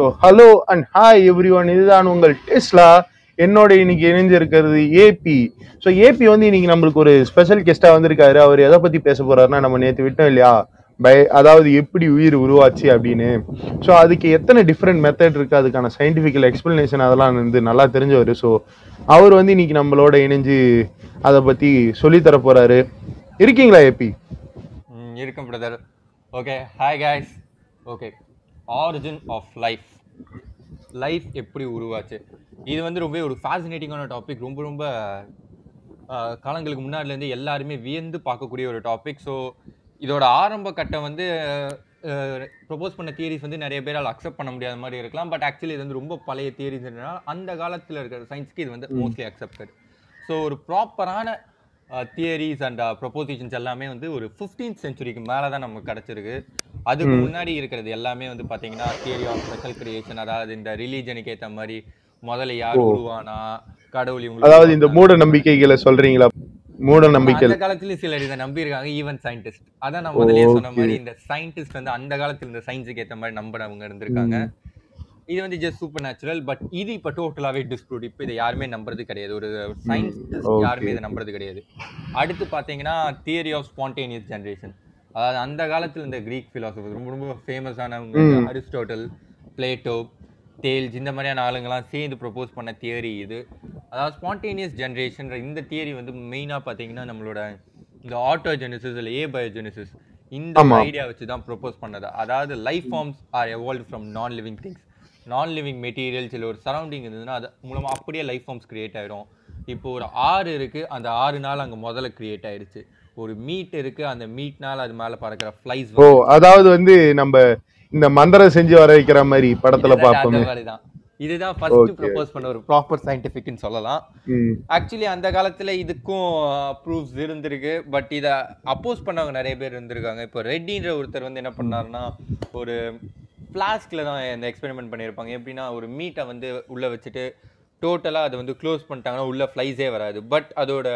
So hello and hi everyone இதுதான் உங்கள் Tesla. என்னோட இன்னைக்கு இணைஞ்சிருக்கிறது ஏபி ஸோ ஏபி வந்து இன்னைக்கு நம்மளுக்கு ஒரு ஸ்பெஷல் கெஸ்டா வந்திருக்காரு. அவர் எதை பத்தி பேச போறாருன்னா நம்ம நேற்று விட்டோம் இல்லையா? பை அதாவது எப்படி உயிர் உருவாச்சு அப்படின்னு. ஸோ அதுக்கு எத்தனை டிஃப்ரெண்ட் மெத்தட் இருக்கு? அதுக்கான சயின்டிஃபிக்கல் எக்ஸ்பிளனேஷன் அதெல்லாம் வந்து நல்லா தெரிஞ்சவர். ஸோ அவர் வந்து இன்னைக்கு நம்மளோட இணைஞ்சு அதை பத்தி சொல்லித்தர போகிறாரு போறாரு. இருக்கீங்களா ஏபி இருக்கும் brother okay hi guys. Okay origin of life life எப்படி உருவாச்சு? இது வந்து ரொம்ப ஒரு ஃபேசினேட்டிங்கான டாபிக் ரொம்ப ரொம்ப காலங்களுக்கு முன்னாடிலேருந்து எல்லாருமே வியந்து பார்க்கக்கூடிய ஒரு டாபிக் ஸோ இதோட ஆரம்ப கட்டம் வந்து ப்ரொபோஸ் பண்ண தியரிஸ் வந்து நிறைய பேரால் அக்செப்ட் பண்ண முடியாத மாதிரி இருக்கலாம். பட் ஆக்சுவலி இது வந்து ரொம்ப பழைய தியரிஸ்ன்றனால அந்த காலத்தில் இருக்கிற சயின்ஸ்க்கு இது வந்து மோஸ்ட்லி அக்செப்டட் ஸோ ஒரு ப்ராப்பரான தியரிஸ் அண்ட் ப்ரொபோசிஷன்ஸ் எல்லாமே வந்து ஒரு 15th செஞ்சுரிக்கு மேலே தான் நமக்கு கிடச்சிருக்கு. அதுக்கு முன்னாடி இருக்கிறது எல்லாமே வந்து பார்த்தீங்கன்னா தியரி ஆஃப் ஸ்பெஷல் கிரியேஷன் அதாவது இந்த ரிலீஜனுக்கு ஏற்ற மாதிரி முதல்ல யார் உருவானா கடவுள் இவங்களுக்கு அதாவது இந்த மூட நம்பிக்கைகளை சொல்றீங்களா? மூட நம்பிக்கை அந்த காலத்துலயும் சிலர் இதை நம்பி இருக்காங்க ஈவன் சயின்டிஸ்ட் அதான் நான் முதல்லயே சொன்ன மாதிரி இந்த சயின்டிஸ்ட் வந்து அந்த காலத்துல இந்த சயின்ஸுக்கு ஏத்த மாதிரி நம்பினவங்க இருந்திருக்காங்க. இது வந்து ஜஸ்ட் சூப்பர் நேச்சுரல் பட் இது இப்ப டோட்டலாவே டிஸ்ப்ரூட் இப்போ இதை யாருமே நம்புறது கிடையாது. ஒரு Okay. யாருமே இதை நம்புறது கிடையாது. அடுத்து பாத்தீங்கன்னா தியரி ஆஃப் ஸ்பான்டேனியஸ் ஜெனரேஷன் அதாவது அந்த காலத்துல இந்த கிரீக் பிலாசபர் ரொம்ப ரொம்ப ஃபேமஸானவங்க அரிஸ்டோட்டல் பிளேட்டோ தேல்ஸ் இந்த மாதிரியான ஆளுங்கெல்லாம் சேர்ந்து ப்ரொபோஸ் பண்ண தியரி இது. அதாவது ஸ்பான்டேனியஸ் ஜென்ரேஷன்ற இந்த தியரி வந்து மெயினாக பார்த்தீங்கன்னா நம்மளோட இந்த ஆட்டோஜெனிசிஸ் இல்லை ஏ பயோஜெனிசிஸ் இந்த. ஐடியா வச்சு தான் ப்ரொபோஸ் பண்ணது. அதாவது life forms are evolve from non living things non living materials இல்லை ஒரு சரௌண்டிங் இருந்ததுன்னா அது மூலமாக அப்படியே லைஃப் ஃபார்ம்ஸ் கிரியேட் ஆயிடும் இப்போ ஒரு ஆறு இருக்கு அந்த ஆறு நாள் அங்கே முதல்ல கிரியேட் ஆயிடுச்சு ஒரு மீட் இருக்கு அந்த மீட்னால அது மேலே பறக்கிற ஃப்ளைஸ் ஓ அதாவது வந்து நம்ம இந்த மந்திரம் செஞ்சு வர வைக்கிற மாதிரி படத்துல பார்ப்போமே. தான். இதுதான் ஃபர்ஸ்ட் ப்ரொபோஸ் பண்ண ஒரு ப்ராப்பர் சயின்டிஃபிக்னு சொல்லலாம். ஆக்சுவலி அந்த காலத்துல இதுக்கும் ப்ரூஃப்ஸ் இருந்திருக்கு. பட் இதை அப்போஸ் பண்ணவங்க நிறைய பேர் இருந்திருக்காங்க. இப்போ ரெட்டின்ற ஒருத்தர் வந்து என்ன பண்ணாருன்னா ஒரு ஃப்ளாஸ்கில் தான் இந்த எக்ஸ்பெரிமெண்ட் பண்ணியிருப்பாங்க எப்படின்னா ஒரு மீட்டை வந்து உள்ள வச்சுட்டு டோட்டலாக அதை வந்து க்ளோஸ் பண்ணிட்டாங்கன்னா உள்ள ஃப்ளைஸே வராது. பட் அதோட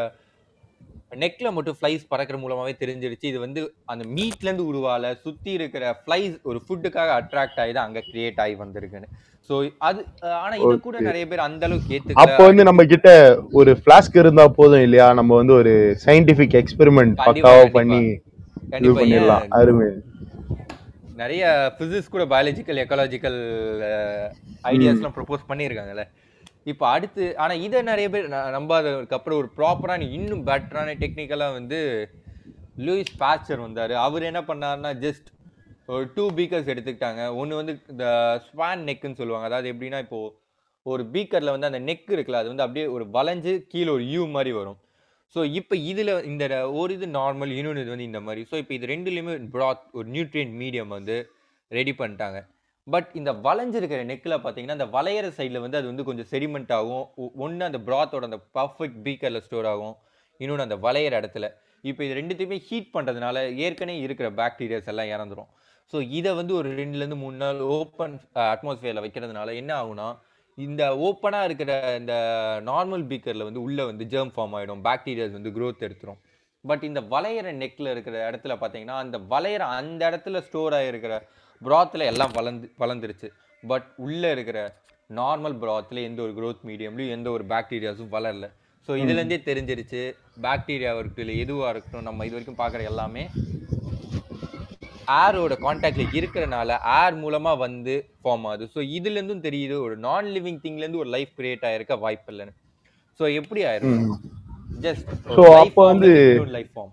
நெக்ல மட்டும் ஃப்ளைஸ் பறக்கிற மூலமாவே தெரிஞ்சிருச்சு. இது வந்து அந்த மீட்ல இருந்து உருவால சுத்தி இருக்கிற ஃப்ளைஸ் ஒரு ஃபுட்டுக்காக அட்ராக்ட் ஆகி தான் அங்க கிரியேட் ஆகி வந்திருக்குன்னு. சோ அது ஆனா இது கூட நிறைய பேர் அந்த அளவுக்கு அப்போ ஏத்துக்கல வந்து நம்ம கிட்ட ஒரு ஃபிளாஸ்க் இருந்தா போதும் இல்லையா? நம்ம வந்து ஒரு சயின்டிபிக் எக்ஸ்பெரிமெண்ட் பக்காவா. பண்ணி இது கண்டிப்பா பண்ணிடலாம். அருமை. நிறைய பிசிக்ஸ் கூட பயாலஜிக்கல் எக்கலாஜிக்கல் ஐடியாஸ்லாம் ப்ரொபோஸ் பண்ணியிருக்காங்கல்ல. இப்போ அடுத்து ஆனால் இதை நிறைய பேர் நம்பாததுக்கு அப்புறம் ஒரு ப்ராப்பரான இன்னும் பெட்டரான டெக்னிக்கலாக வந்து லூயிஸ் பேச்சர் வந்தார். அவர் என்ன பண்ணாருன்னா ஜஸ்ட் ஒரு டூ பீக்கர்ஸ் எடுத்துக்கிட்டாங்க. ஒன்று வந்து இந்த ஸ்வான் நெக்குன்னு சொல்லுவாங்க. அதாவது எப்படின்னா இப்போ ஒரு பீக்கரில் வந்து அந்த நெக் இருக்குல்ல அது வந்து அப்படியே ஒரு வளைஞ்சு கீழே ஒரு யூ மாதிரி வரும். ஸோ இப்போ இதில் இந்த ஒரு இது நார்மல் இன்னொன்று இது வந்து இந்த மாதிரி. ஸோ இப்போ இது ரெண்டுலேயுமே ப்ராத் ஒரு நியூட்ரியன்ட் மீடியம் வந்து ரெடி பண்ணிட்டாங்க. பட் இந்த வளைஞ்சிருக்கிற நெக்கில் பார்த்தீங்கன்னா அந்த வளையிற சைடில் வந்து அது வந்து கொஞ்சம் செடிமெண்ட் ஆகும். ஒன்று அந்த ப்ராத்தோட அந்த பர்ஃபெக்ட் பீக்கரில் ஸ்டோர் ஆகும். இன்னொன்று அந்த வளையிற இடத்துல. இப்போ இது ரெண்டுத்தையுமே ஹீட் பண்ணுறதுனால ஏற்கனவே இருக்கிற பாக்டீரியாஸ் எல்லாம் இறந்துரும். ஸோ இதை வந்து ஒரு ரெண்டுலேருந்து மூணு நாள் ஓப்பன் அட்மாஸ்ஃபியரில் வைக்கிறதுனால என்ன ஆகும்னா இந்த ஓப்பனாக இருக்கிற இந்த நார்மல் பீக்கரில் வந்து உள்ளே வந்து ஜெர்ம் ஃபார்ம் ஆகிடும் பாக்டீரியாஸ் வந்து க்ரோத் எடுத்துரும். பட் இந்த வளையிற நெக்கில் இருக்கிற இடத்துல பார்த்தீங்கன்னா அந்த வளையிற அந்த இடத்துல ஸ்டோர் ஆகிருக்கிற ப்ராத்தில் எல்லாம் வளர்ந்து வளர்ந்துருச்சு. பட் உள்ளே இருக்கிற நார்மல் ப்ராத்தில் எந்த ஒரு growth மீடியம்லையும் எந்த ஒரு பாக்டீரியாஸும் வளரல. ஸோ இதுலேருந்தே தெரிஞ்சிருச்சு பாக்டீரியாவாக இருக்கட்டும் இல்லை எதுவாக இருக்கட்டும் நம்ம இது வரைக்கும் பார்க்குற எல்லாமே ஏரோட காண்டாக்ட்ல இருக்கிறனால ஏர் மூலமா வந்து ஃபார்ம் ஆகுது. ஸோ இதுல இருந்தும் தெரியுது ஒரு நான் லிவிங் திங்ல இருந்து ஒரு லைஃப் கிரியேட் ஆயிருக்க வாய்ப்பு இல்லைன்னு. ஸோ எப்படி ஆயிருக்கும்? ஜஸ்ட் So, அப்ப வந்து- லைஃப் ஃபார்ம்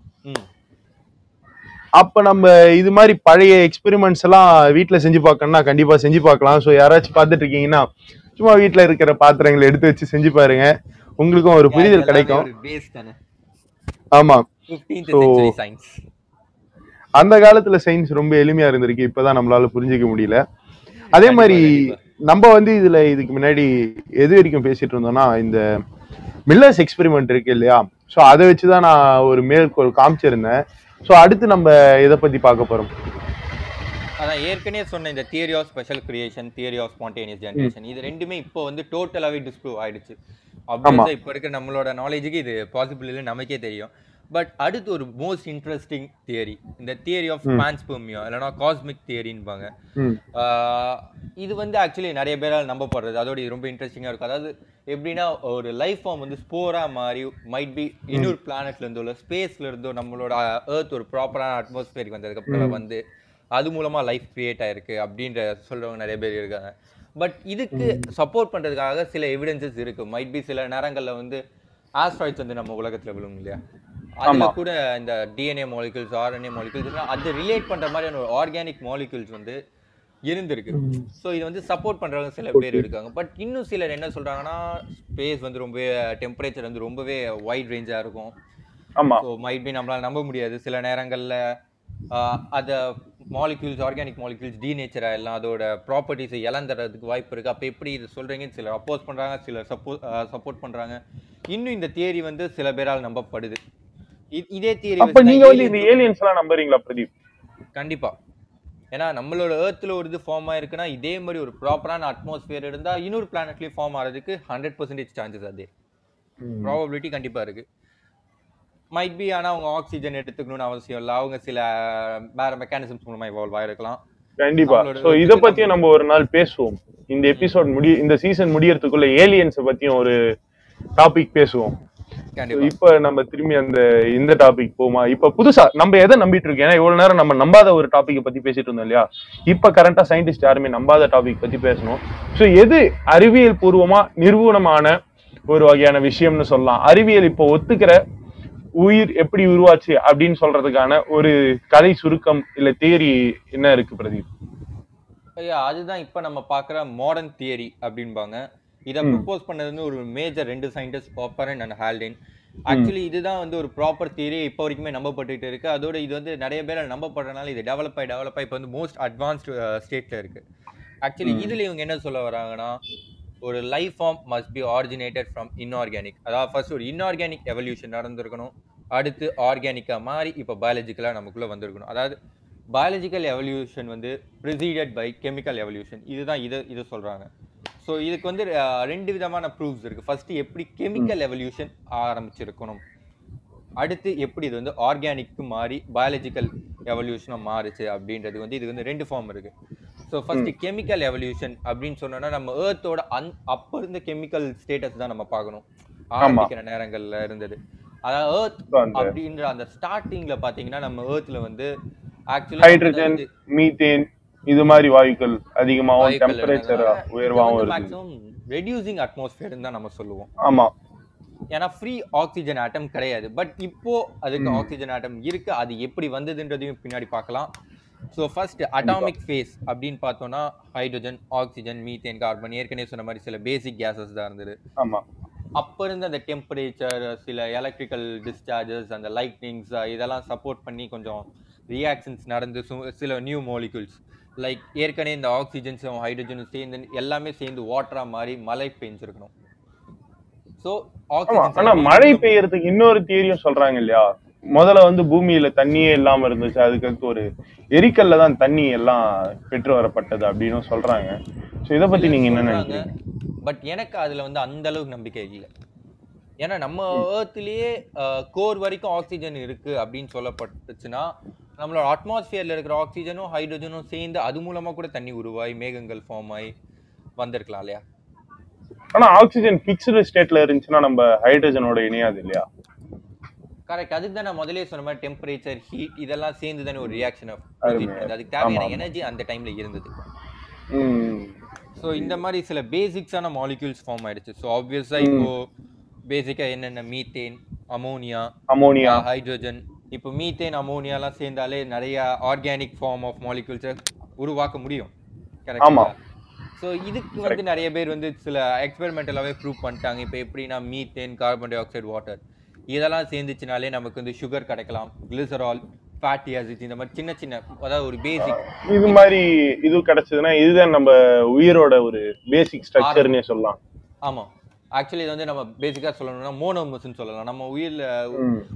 அப்ப நம்ம இது மாதிரி பழைய எக்ஸ்பெரிமெண்ட்ஸ் எல்லாம் வீட்ல செஞ்சு பார்க்கணும்னா கண்டிப்பா செஞ்சு பார்க்கலாம். ஸோ யாராச்சும் பார்த்துட்டு இருக்கீங்கன்னா சும்மா வீட்ல இருக்கிற பாத்திரங்களை எடுத்து வச்சு செஞ்சு பாருங்க. உங்களுக்கும் ஒரு புரிதல் கிடைக்கும். ஆமா. 15th So- செஞ்சுரி சயின்ஸ் அந்த காலத்துல சயின்ஸ் ரொம்ப எளிமையா இருந்திருக்கு. இப்பதான் நம்மளால புரிஞ்சுக்க முடியல. அதே மாதிரி நம்ம வந்து இதுல இதுக்கு முன்னாடி எது வரைக்கும் பேசிட்டு இருந்தோம்னா இந்த மில்லர்ஸ் எக்ஸ்பெரிமெண்ட் இருக்கு இல்லையா? ஸோ அதை வச்சுதான் நான் ஒரு மேற்கோள் காமிச்சிருந்தேன். ஸோ அடுத்து நம்ம இதை பத்தி பார்க்க போறோம்? அதான் ஏற்கனவே சொன்ன இந்த theory of special creation theory of spontaneous generation இது ரெண்டுமே இப்போ வந்து டோட்டலாவே டிஸ்ப்ரூவ் ஆயிடுச்சு. ஆப்வியஸா இப்போ இருக்கிற நம்மளோட நாலேஜுக்கு இது பாசிபிள் இல்லை நமக்கே தெரியும். பட் அடுத்து ஒரு மோஸ்ட் இன்ட்ரெஸ்டிங் தியரி இந்த தியரி ஆஃப் பான்ஸ்பெர்மியா இல்லைனா காஸ்மிக் தியரின்பாங்க இது வந்து ஆக்சுவலி நிறைய பேரால் நம்பப்படுறது. அதோட இது ரொம்ப இன்ட்ரெஸ்டிங்காக இருக்கும். அதாவது எப்படின்னா ஒரு லைஃப் ஃபார்ம் வந்து ஸ்போரா மாதிரி மைட் பி இன்னொரு பிளானட்ல இருந்தோ இல்லை ஸ்பேஸ்ல இருந்தோ நம்மளோட ஏர்த் ஒரு ப்ராப்பரான அட்மாஸ்பியருக்கு வந்ததுக்கப்புறம் வந்து அது மூலமா லைஃப் கிரியேட் ஆயிருக்கு அப்படின்ற சொல்றவங்க நிறைய பேர் இருக்காங்க. பட் இதுக்கு சப்போர்ட் பண்றதுக்காக சில எவிடன்சஸ் இருக்கு. மைட் பி சில நேரங்கள்ல வந்து ஆஸ்ட்ராய்ட்ஸ் வந்து நம்ம உலகத்துல விழும் இல்லையா? அதுல கூட இந்த டிஎன்ஏ மாலிகூல்ஸ் ஆர்என்ஏ மாலிகூல்ஸ் அது ரிலேட் பண்ற மாதிரியான ஒரு ஆர்கானிக் மாலிகூல்ஸ் வந்து இருந்திருக்கு. ஸோ இது வந்து சப்போர்ட் பண்றவங்க சில பேர் இருக்காங்க. பட் இன்னும் சிலர் என்ன சொல்றாங்கன்னா ஸ்பேஸ் வந்து ரொம்பவே டெம்பரேச்சர் வந்து ரொம்பவே வைட் ரேஞ்சா இருக்கும். ஸோ மைட் பி நம்மளால நம்ப முடியாது. சில நேரங்கள்ல அதை மாலிக்யூல்ஸ் ஆர்கானிக் மாலிக்யூல்ஸ் டீநேச்சர் ஆயிடலாம் அதோட ப்ராப்பர்ட்டிஸை இழந்துறதுக்கு வாய்ப்பு இருக்கு. அப்போ எப்படி இது சொல்றீங்கன்னு சிலர் அப்போஸ் பண்றாங்க சிலர் சப்போ சப்போர்ட் பண்றாங்க. இன்னும் இந்த தியரி வந்து சில பேரால் நம்பப்படுது. இதே தியரி அப்ப நீங்க வந்து இந்த ஏலியன்ஸ் எல்லாம் நம்புறீங்களா பிரதீப்? கண்டிப்பா. ஏன்னா நம்மளோட ஏர்த்ல ஒரு இது ஃபார்ம் ஆயிருக்குன்னா இதே மாதிரி ஒரு ப்ராப்பரான அட்மாஸ்பியர் இருந்தா இன்னொரு பிளானட்லயும் ஃபார்ம் ஆகிறதுக்கு ஹண்ட்ரட் பர்சன்டேஜ் சான்சஸ் அதே. ப்ராபபிலிட்டி கண்டிப்பா இருக்கு. மைட் பி ஆனா அவங்க ஆக்சிஜன் எடுத்துக்கணும்னு அவசியம் இல்லை. அவங்க சில வேற மெக்கானிசம்ஸ் மூலமா இவால்வ் ஆயிருக்கலாம். கண்டிப்பா. சோ இத பத்தியும் நம்ம ஒரு நாள் பேசுவோம். இந்த எபிசோட் முடி இந்த சீசன் முடியறதுக்குள்ள ஏலியன்ஸ் பத்தியும் ஒரு டாபிக் பேசுவோம். இப்ப நம்ம திரும்பி அந்த இந்த டாபிக் போமா? இப்ப புதுசா நம்ம எதை நம்பிட்டு இருக்கோம்? ஏன்னா இவ்வளவு நேரம் நம்ம நம்பாத ஒரு டாபிக் பத்தி பேசிட்டு இருந்தோம் இல்லையா? இப்ப கரண்டா சயின்டிஸ்ட் யாருமே நம்பாத டாபிக் பத்தி பேசணும். சோ எது அறிவியல் பூர்வமா நிறுவனமான ஒரு வகையான விஷயம்னு சொல்லலாம். அறிவியல் இப்போ ஒத்துக்கிற உயிர் எப்படி உருவாச்சு அப்படின்னு சொல்றதுக்கான ஒரு கதை சுருக்கம் இல்ல தேரி என்ன இருக்கு பிரதீப்? ஐயா அதுதான் இப்ப நம்ம பார்க்குற மாடர்ன் தியரி அப்படின்பாங்க இதை ப்ரப்போஸ் பண்ணது வந்து ஒரு மேஜர் ரெண்டு scientist Oparin and Haldane actually இதுதான் வந்து ஒரு ப்ராப்பர் தியரி இப்போ வரைக்குமே நம்பப்பட்டுட்டு இருக்கு. அதோட இது வந்து நிறைய பேர் நம்பப்படுறதுனால இது டெவலப் ஆகி டெவலப் ஆகி இப்போ வந்து மோஸ்ட் அட்வான்ஸ்டு ஸ்டேட்ல இருக்கு. ஆக்சுவலி இதுல இவங்க என்ன சொல்ல வராங்கன்னா ஒரு life form must be originated from inorganic அதாவது ஃபர்ஸ்ட் ஒரு இன்ஆர்கானிக் எவல்யூஷன் நடந்திருக்கணும். அடுத்து ஆர்கானிக்கா மாறி இப்போ பயாலஜிக்கலாக நமக்குள்ள வந்திருக்கணும். அதாவது பயாலஜிக்கல் எவல்யூஷன் வந்து ப்ரிசீடட் பை கெமிக்கல் எவல்யூஷன் இதுதான் இது இது சொல்றாங்க. ஸோ இதுக்கு வந்து ரெண்டு விதமான ப்ரூஃப்ஸ் இருக்கு. ஃபர்ஸ்ட் எப்படி கெமிக்கல் எவல்யூஷன் ஆரம்பிச்சிருக்கணும்? அடுத்து எப்படி இது வந்து ஆர்கானிக்கு மாறி பயாலஜிக்கல் எவல்யூஷனாக மாறுச்சு அப்படின்றது வந்து இது வந்து ரெண்டு ஃபார்ம் இருக்கு. ஸோ ஃபர்ஸ்ட் கெமிக்கல் எவல்யூஷன் அப்படின்னு சொன்னோம்னா நம்ம ஏர்த்தோட அன் அப்போ இருந்த கெமிக்கல் ஸ்டேட்டஸ் தான் நம்ம பார்க்கணும். ஆரம்பிக்கிற நேரங்கள்ல இருந்தது. அதாவது ஏர்த் அப்படின்ற அந்த ஸ்டார்டிங்ல பாத்தீங்கன்னா நம்ம ஏர்த்ல வந்து ஹைட்ரஜன் ஆக்சுவலி மீத்தேன் இது மாதிரி வாயுக்கள் அதிகமாகவும் டெம்பரேச்சர் உயர்வாகவும் இருக்கு ரெடியூசிங் அட்மாஸ்பியர் தான் நம்ம சொல்லுவோம். ஆமா. ஏன்னா ஃப்ரீ ஆக்சிஜன் ஆட்டம் கிடையாது. பட் இப்போ அதுக்கு ஆக்சிஜன் ஆட்டம் இருக்கு. அது எப்படி வந்ததுன்றதையும் பின்னாடி பார்க்கலாம். ஸோ ஃபர்ஸ்ட் அட்டாமிக் ஃபேஸ் அப்படின்னு பார்த்தோம்னா ஹைட்ரஜன் ஆக்சிஜன் மீத்தேன் கார்பன் ஏற்கனவே சொன்ன மாதிரி சில பேசிக் கேசஸ் தான் இருந்தது. ஆமா. அப்போ இருந்த அந்த டெம்பரேச்சர் சில எலக்ட்ரிக்கல் டிஸ்சார்ஜஸ் அந்த லைட்னிங்ஸ் இதெல்லாம் சப்போர்ட் பண்ணி கொஞ்சம் ரியாக்ஷன்ஸ் நடந்து சில நியூ மாலிகூல்ஸ் லைக் ஏற்கனவே இந்த ஆக்சிஜன்ஸும் ஹைட்ரஜனும் சேர்ந்து எல்லாமே சேர்ந்து வாட்டரா மாதிரி மழை பெஞ்சிருக்கணும். ஸோ ஆனா மழை பெய்யறதுக்கு இன்னொரு தியரியும் சொல்றாங்க இல்லையா? முதல்ல வந்து பூமியில தண்ணியே இல்லாம இருந்துச்சு. அதுக்கு ஒரு எரிக்கல்ல தான் தண்ணி எல்லாம் பெற்று வரப்பட்டது அப்படின்னு சொல்றாங்க. சோ இத பத்தி நீங்க என்ன நினைக்கிறீங்க? பட் எனக்கு அதுல வந்து அந்த அளவுக்கு நம்பிக்கை இல்லை. ஏன்னா நம்ம ஏர்த்லயே கோர் வரைக்கும் ஆக்சிஜன் இருக்கு அப்படின்னு சொல்லப்பட்டுச்சுன்னா நம்மளோட அட்மாஸ்பியர்ல இருக்கிற ஆக்சிஜனும் ஹைட்ரஜனும் சேர்ந்து அது மூலமா கூட தண்ணி உருவாகி மேகங்கள் ஃபார்ம் ஆகி வந்திருக்கலாம் இல்லையா? ஆனா ஆக்சிஜன் பிக்ஸ்டு ஸ்டேட்ல இருந்துச்சுன்னா நம்ம ஹைட்ரஜனோட இணையாது இல்லையா? கரெக்ட் அதுக்கு தான் நான் முதலே சொன்ன மாதிரி டெம்பரேச்சர் ஹீட் இதெல்லாம் சேர்ந்து தானே ஒரு ரியாக்ஷன். அதுக்கு தேவையான எனர்ஜி அந்த டைம்ல இருந்தது. ஸோ இந்த மாதிரி சில பேசிக்ஸான மாலிக்யூல்ஸ் ஃபார்ம் ஆயிடுச்சு. ஸோ ஆப்வியஸா இப்போ பேசிக்கா என்னென்ன? மீத்தேன் அமோனியா அமோனியா ஹைட்ரஜன் இப்போ மீத்தேன் அமோனியாலாம் சேர்ந்தாலே நிறைய ஆர்கானிக் ஃபார்ம் ஆஃப் மாலிகூல்ஸை உருவாக்க முடியும். கரெக்ட் ஸோ இதுக்கு வந்து நிறைய பேர் வந்து சில எக்ஸ்பெரிமெண்டலாகவே ப்ரூவ் பண்ணிட்டாங்க. இப்போ எப்படின்னா methane carbon dioxide water இதெல்லாம் சேர்ந்துச்சுனாலே நமக்கு வந்து சுகர் கிடைக்கலாம். கிளிசரால் ஃபேட்டி ஆசிட்ஸ் இந்த மாதிரி சின்ன சின்ன அதாவது ஒரு பேசிக் இது மாதிரி இது கிடைச்சதுன்னா இதுதான் நம்ம உயிரோட ஒரு பேசிக் ஸ்ட்ரக்சர்னே சொல்லலாம். ஆமா. ஆக்சுவலி இது வந்து நம்ம பேசிக்கா சொல்லணும்னா மோனோமஸ்ன்னு சொல்லலாம். நம்ம உயிர்ல.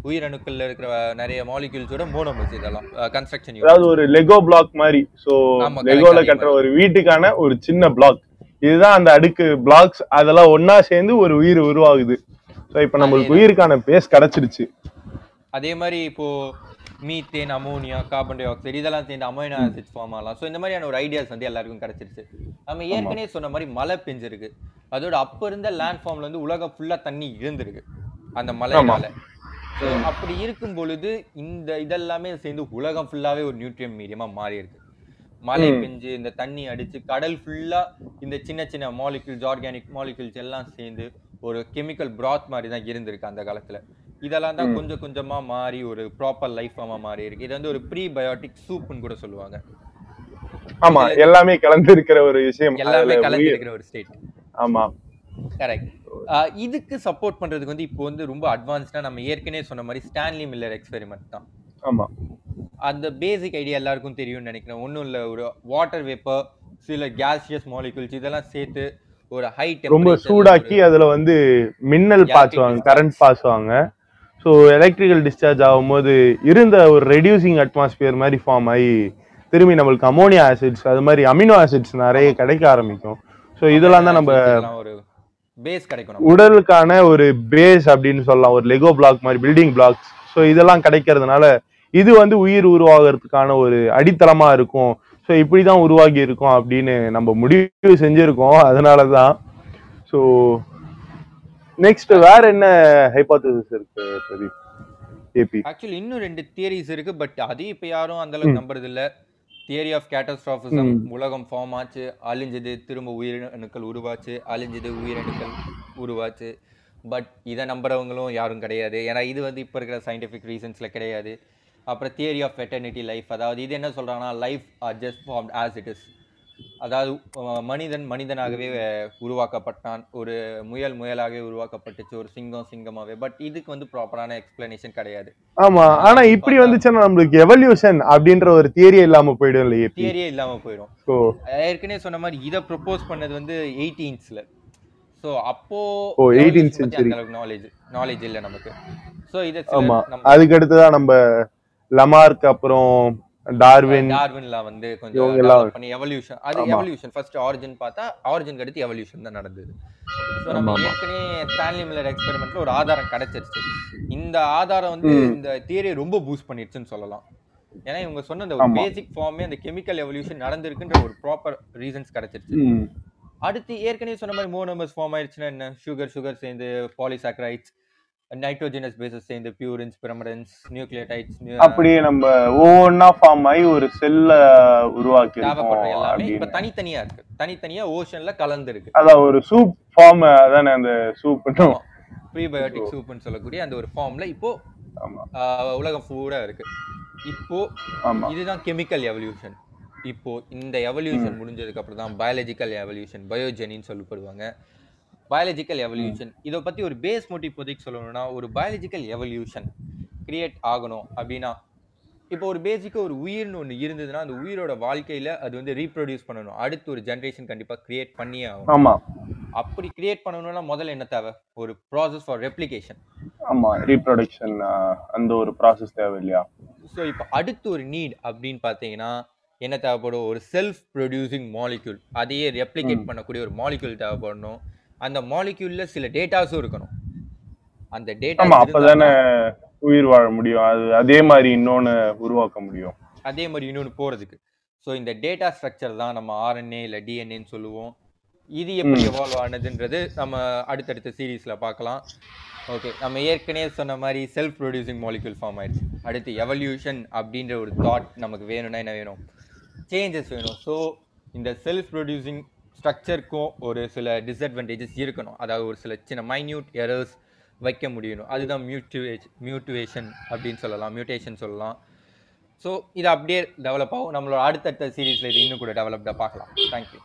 உயிரணுக்கள்ல இருக்கிற நிறைய மாலிகூல்ஸோட மோனோமஸ் இதெல்லாம் கன்ஸ்ட்ரக்ஷன் அதாவது ஒரு லெகோ பிளாக் மாதிரி. Correct, லெகோல கட்டுற ஒரு வீட்டுக்கான ஒரு சின்ன பிளாக் இதுதான் அந்த அடுக்கு பிளாக்ஸ் அதெல்லாம் ஒண்ணா சேர்ந்து ஒரு உயிர் உருவாகுது. சோ இப்ப நம்மளுக்கு உயிருக்கான பேஸ் கிடைச்சிடுச்சு அதே மாதிரி இப்போ methane ammonia carbon dioxide இதெல்லாம் சேர்ந்து அமைனோ ஆசிட்ஸ் ஃபார்ம் ஆகலாம். ஸோ இந்த மாதிரியான ஒரு ஐடியாஸ் வந்து எல்லாருக்கும் கிடைச்சிருச்சு. நம்ம ஏற்கனவே சொன்ன மாதிரி மழை பெஞ்சிருக்கு. அதோட அப்ப இருந்த லேண்ட் ஃபார்ம்ல வந்து உலகம் ஃபுல்லா தண்ணி இருந்திருக்கு. அந்த மழைனால ஸோ அப்படி இருக்கும் பொழுது இந்த இதெல்லாமே சேர்ந்து உலகம் ஃபுல்லாவே ஒரு நியூட்ரியன் மீடியமா மாறி இருக்கு மழை பெஞ்சு இந்த தண்ணி அடிச்சு கடல் ஃபுல்லா இந்த சின்ன சின்ன மாலிகுல்ஸ் ஆர்கானிக் மாலிகுல்ஸ் எல்லாம் சேர்ந்து ஒரு கெமிக்கல் பிராத் மாதிரி தான் இருந்திருக்கு அந்த காலத்துல. இதெல்லாம் தான் கொஞ்சம் கொஞ்சமா மாறி ஒரு ப்ராப்பர் லைஃப் ஃபார்மா மாறி இருக்கு. இது வந்து ஒரு ப்ரீபயோட்டிக் சூப்னு கூட சொல்லுவாங்க. ஆமா எல்லாமே கலந்து இருக்கிற ஒரு விஷயம். எல்லாமே கலந்து இருக்கிற ஒரு ஸ்டேட் ஆமா. கரெக்ட் இதுக்கு சப்போர்ட் பண்றதுக்கு வந்து இப்போ வந்து ரொம்ப அட்வான்ஸ்டா நம்ம ஏற்கனவே சொன்ன மாதிரி ஸ்டான்லி மில்லர் எக்ஸ்பெரிமெண்ட் தான். ஆமா. அந்த பேசிக் ஐடியா எல்லாருக்கும் தெரியும்னு நினைக்கிறேன். ஒன்றும் இல்லை ஒரு வாட்டர் வேப்பர் சில கேசியஸ் மாலிகுல்ஸ் இதெல்லாம் சேர்த்து ஒரு ஹை ரொம்ப சூடாக்கி அதுல வந்து மின்னல் பாய்ச்சுவாங்க கரண்ட் பாய்ச்சுவாங்க. ஸோ எலக்ட்ரிக்கல் டிஸ்சார்ஜ் ஆகும்போது இருந்த ஒரு ரெடியூசிங் அட்மாஸ்பியர் மாதிரி ஃபார்ம் ஆகி திரும்பி நம்மளுக்கு அமோனியா ஆசிட்ஸ் அது மாதிரி அமினோ ஆசிட்ஸ் நிறைய கிடைக்க ஆரம்பிக்கும். ஸோ இதெல்லாம் தான் நம்ம ஒரு பேஸ் கிடைக்கும். உடலுக்கான ஒரு பேஸ் அப்படின்னு சொல்லலாம். ஒரு லெகோ பிளாக் மாதிரி பில்டிங் பிளாக்ஸ் ஸோ இதெல்லாம் கிடைக்கிறதுனால இது வந்து உயிர் உருவாகிறதுக்கான ஒரு அடித்தளமா இருக்கும். ஸோ இப்படிதான் உருவாகி இருக்கும் அப்படின்னு நம்ம முடிவு செஞ்சிருக்கோம். அதனால தான் ஸோ நெக்ஸ்ட் வேற என்ன ஹைபாத்தசிஸ் இருக்கு பிரதீப்? ஏபி ஆக்சுவலி இன்னும் ரெண்டு தியரிஸ் இருக்கு பட் அதையும் இப்ப யாரும் அந்த அளவுக்கு நம்புறது இல்ல தியரி ஆஃப் கேட்டஸ்ட்ராஃபிசம் உலகம் ஃபார்ம் ஆச்சு அழிஞ்சது திரும்ப உயிரணுக்கள் உருவாச்சு அழிஞ்சது உயிரணுக்கள் உருவாச்சு. பட் இதை நம்புறவங்களும் யாரும் கிடையாது. ஏன்னா இது வந்து இப்போ இருக்கிற சயின்டிஃபிக் ரீசன்ஸ்ல கிடையாது. அப்புறம் தியரி ஆஃப் வெட்டர்னிட்டி லைஃப் அதாவது இது என்ன சொல்றாங்கன்னா life are just form as it is அதாவது மனிதன் மனிதனாகவே உருவாக்கப்பட்டான். ஒரு முயல் முயலாகவே உருவாக்கப்பட்டுச்சு. ஒரு சிங்கம் சிங்கமாவே. பட் இதுக்கு வந்து ப்ராப்பரான எக்ஸ்பிளனேஷன் கிடையாது. ஆமா. ஆனா இப்படி வந்துச்சுன்னா நம்மளுக்கு எவல்யூஷன் அப்படின்ற ஒரு தியரி இல்லாம போயிடும் இல்ல ஏபி தியரியே இல்லாம போயிடும். ஏற்கனவே சொன்ன மாதிரி இதை ப்ரொபோஸ் பண்ணது வந்து எயிட்டீன்ஸ்ல ஸோ அப்போ ஓ, 18th evolution பத்தி century. அந்த அளவுக்கு நாலேஜ் நாலேஜ் இல்ல நமக்கு. ஸோ இதை ஆமா. அதுக்கு அடுத்துதான் நம்ம லமார்க் அப்புறம் டார்வின் டார்வின்ல வந்து கொஞ்சம் பண்ணி எவல்யூஷன் அது எவல்யூஷன் ஃபர்ஸ்ட் ஆரிஜின் பார்த்தா ஆரிஜின் அடுத்து எவல்யூஷன் தான் நடந்தது. ஸோ நம்ம ஏற்கனவே ஸ்டான்லி மில்லர் எக்ஸ்பெரிமெண்ட்ல ஒரு ஆதாரம் கிடைச்சிருச்சு. இந்த ஆதாரம் வந்து இந்த தியரியை ரொம்ப பூஸ்ட் பண்ணிருச்சுன்னு சொல்லலாம். ஏன்னா இவங்க சொன்ன அந்த ஒரு பேசிக் ஃபார்மே அந்த கெமிக்கல் எவல்யூஷன் நடந்திருக்குன்ற ஒரு ப்ராப்பர் ரீசன்ஸ் கிடைச்சிருச்சு. அடுத்து ஏற்கனவே சொன்ன மாதிரி மோனோமர்ஸ் ஃபார்ம் ஆயிடுச்சுன்னா என்ன? சுகர் சுகர் சேர்ந்து பாலிசாக்ரைட்ஸ் நைட்ரோஜனஸ் பேசஸ் சேர்ந்து பியூரின்ஸ் பிரமடன்ஸ் நியூக்ளியோடைட்ஸ் அப்படியே நம்ம ஒவ்வொன்னா ஃபார்ம் ஆகி ஒரு செல்ல உருவாக்கி தேவைப்படுற எல்லாமே இப்ப தனித்தனியா இருக்கு. தனித்தனியா ஓஷன்ல கலந்து இருக்கு அதான் ஒரு சூப் ஃபார்ம் அதானே அந்த சூப் ப்ரீபயோட்டிக் சூப்னு சொல்லக்கூடிய அந்த ஒரு ஃபார்ம்ல இப்போ உலகம் பூரா இருக்கு. இப்போ இதுதான் கெமிக்கல் எவல்யூஷன் இப்போ இந்த எவல்யூஷன் முடிஞ்சதுக்கு அப்புறம் தான் பயாலஜிக்கல் எவல்யூஷன் பயோஜெனின்னு சொல்லப்படுவாங்க. பயாலஜிக்கல் எவல்யூஷன் இதை பத்தி ஒரு பேஸ் மோட்டிவ் இப்போதைக்கு சொல்லணும்னா ஒரு பயாலஜிக்கல் எவல்யூஷன் கிரியேட் ஆகணும் அப்படின்னா இப்போ ஒரு பேசிக்கா ஒரு உயிர்னு ஒன்று இருந்ததுன்னா அந்த உயிரோட வாழ்க்கையில அது வந்து ரீப்ரொடியூஸ் பண்ணணும். அடுத்து ஒரு ஜென்ரேஷன் கண்டிப்பா கிரியேட் பண்ணியே ஆகணும். ஆமா. அப்படி கிரியேட் பண்ணணும்னா முதல்ல என்ன தேவை? ஒரு ப்ராசஸ் ஃபார் ரெப்ளிகேஷன் ஆமா ரீப்ரொடக்ஷன் அந்த ஒரு ப்ராசஸ் தேவை இல்லையா? ஸோ இப்போ அடுத்து ஒரு நீட் அப்படின்னு பார்த்தீங்கன்னா என்ன தேவைப்படும்? ஒரு செல்ஃப் ப்ரொடியூசிங் மாலிக்யூல் அதையே ரெப்ளிகேட் பண்ணக்கூடிய ஒரு மாலிக்யூல் தேவைப்படணும். அந்த மாலிக்யூல்ல சில டேட்டாஸும் இருக்கணும். அந்த டேட்டா அப்பதானே உயிர் வாழ முடியும். அது அதே மாதிரி இன்னொன்னு உருவாக்க முடியும். அதே மாதிரி இன்னொன்று போகிறதுக்கு ஸோ இந்த டேட்டா ஸ்ட்ரக்சர் தான் நம்ம ஆர்என்ஏ இல்லை டிஎன்ஏன்னு சொல்லுவோம். இது எப்படி எவால்வ் ஆனதுன்றது நம்ம அடுத்தடுத்த சீரீஸில் பார்க்கலாம். ஓகே நம்ம ஏற்கனவே சொன்ன மாதிரி செல்ஃப் ப்ரொடியூசிங் மாலிக்யூல் ஃபார்ம் ஆயிடுச்சு. அடுத்து எவல்யூஷன் அப்படின்ற ஒரு தாட் நமக்கு வேணும்னா என்ன வேணும்? சேஞ்சஸ் வேணும். ஸோ இந்த செல்ஃப் ப்ரொடியூசிங் ஸ்ட்ரக்சருக்கும் ஒரு சில டிஸ்அட்வான்டேஜஸ் இருக்கணும். அதாவது ஒரு சில சின்ன மைன்யூட் எரர்ஸ் வைக்க முடியணும். அதுதான் மியூட்டிவேஷ் மியூட்டுவேஷன் அப்படின்னு சொல்லலாம். மியூட்டேஷன் சொல்லலாம். ஸோ இது அப்படியே டெவலப் ஆகும். நம்மளோட அடுத்தடுத்த சீரீஸில் இது இன்னும் கூட டெவலப்டாக பார்க்கலாம். தேங்க்யூ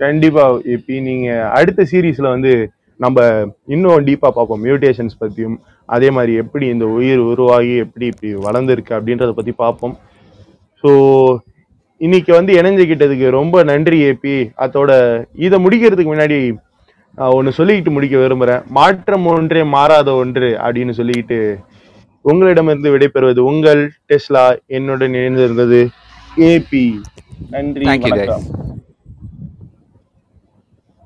கண்டிப்பாக இப்போ நீங்கள் அடுத்த சீரீஸில் வந்து நம்ம இன்னும் டீப்பாக பார்ப்போம். மியூட்டேஷன்ஸ் பற்றியும் அதே மாதிரி எப்படி இந்த உயிர் உருவாகி எப்படி இப்படி வளர்ந்துருக்கு அப்படின்றத பற்றி பார்ப்போம். ஸோ இன்னைக்கு வந்து இணைஞ்சுக்கிட்டதுக்கு ரொம்ப நன்றி ஏபி அதோட இதை முடிக்கிறதுக்கு முன்னாடி ஒன்று சொல்லிக்கிட்டு முடிக்க விரும்புகிறேன் மாற்றம் ஒன்றே மாறாத ஒன்று அப்படின்னு சொல்லிக்கிட்டு உங்களிடமிருந்து விடைபெறுவது உங்கள் டெஸ்லா. என்னுடன் இணைந்திருந்தது ஏபி நன்றி. வணக்கம்.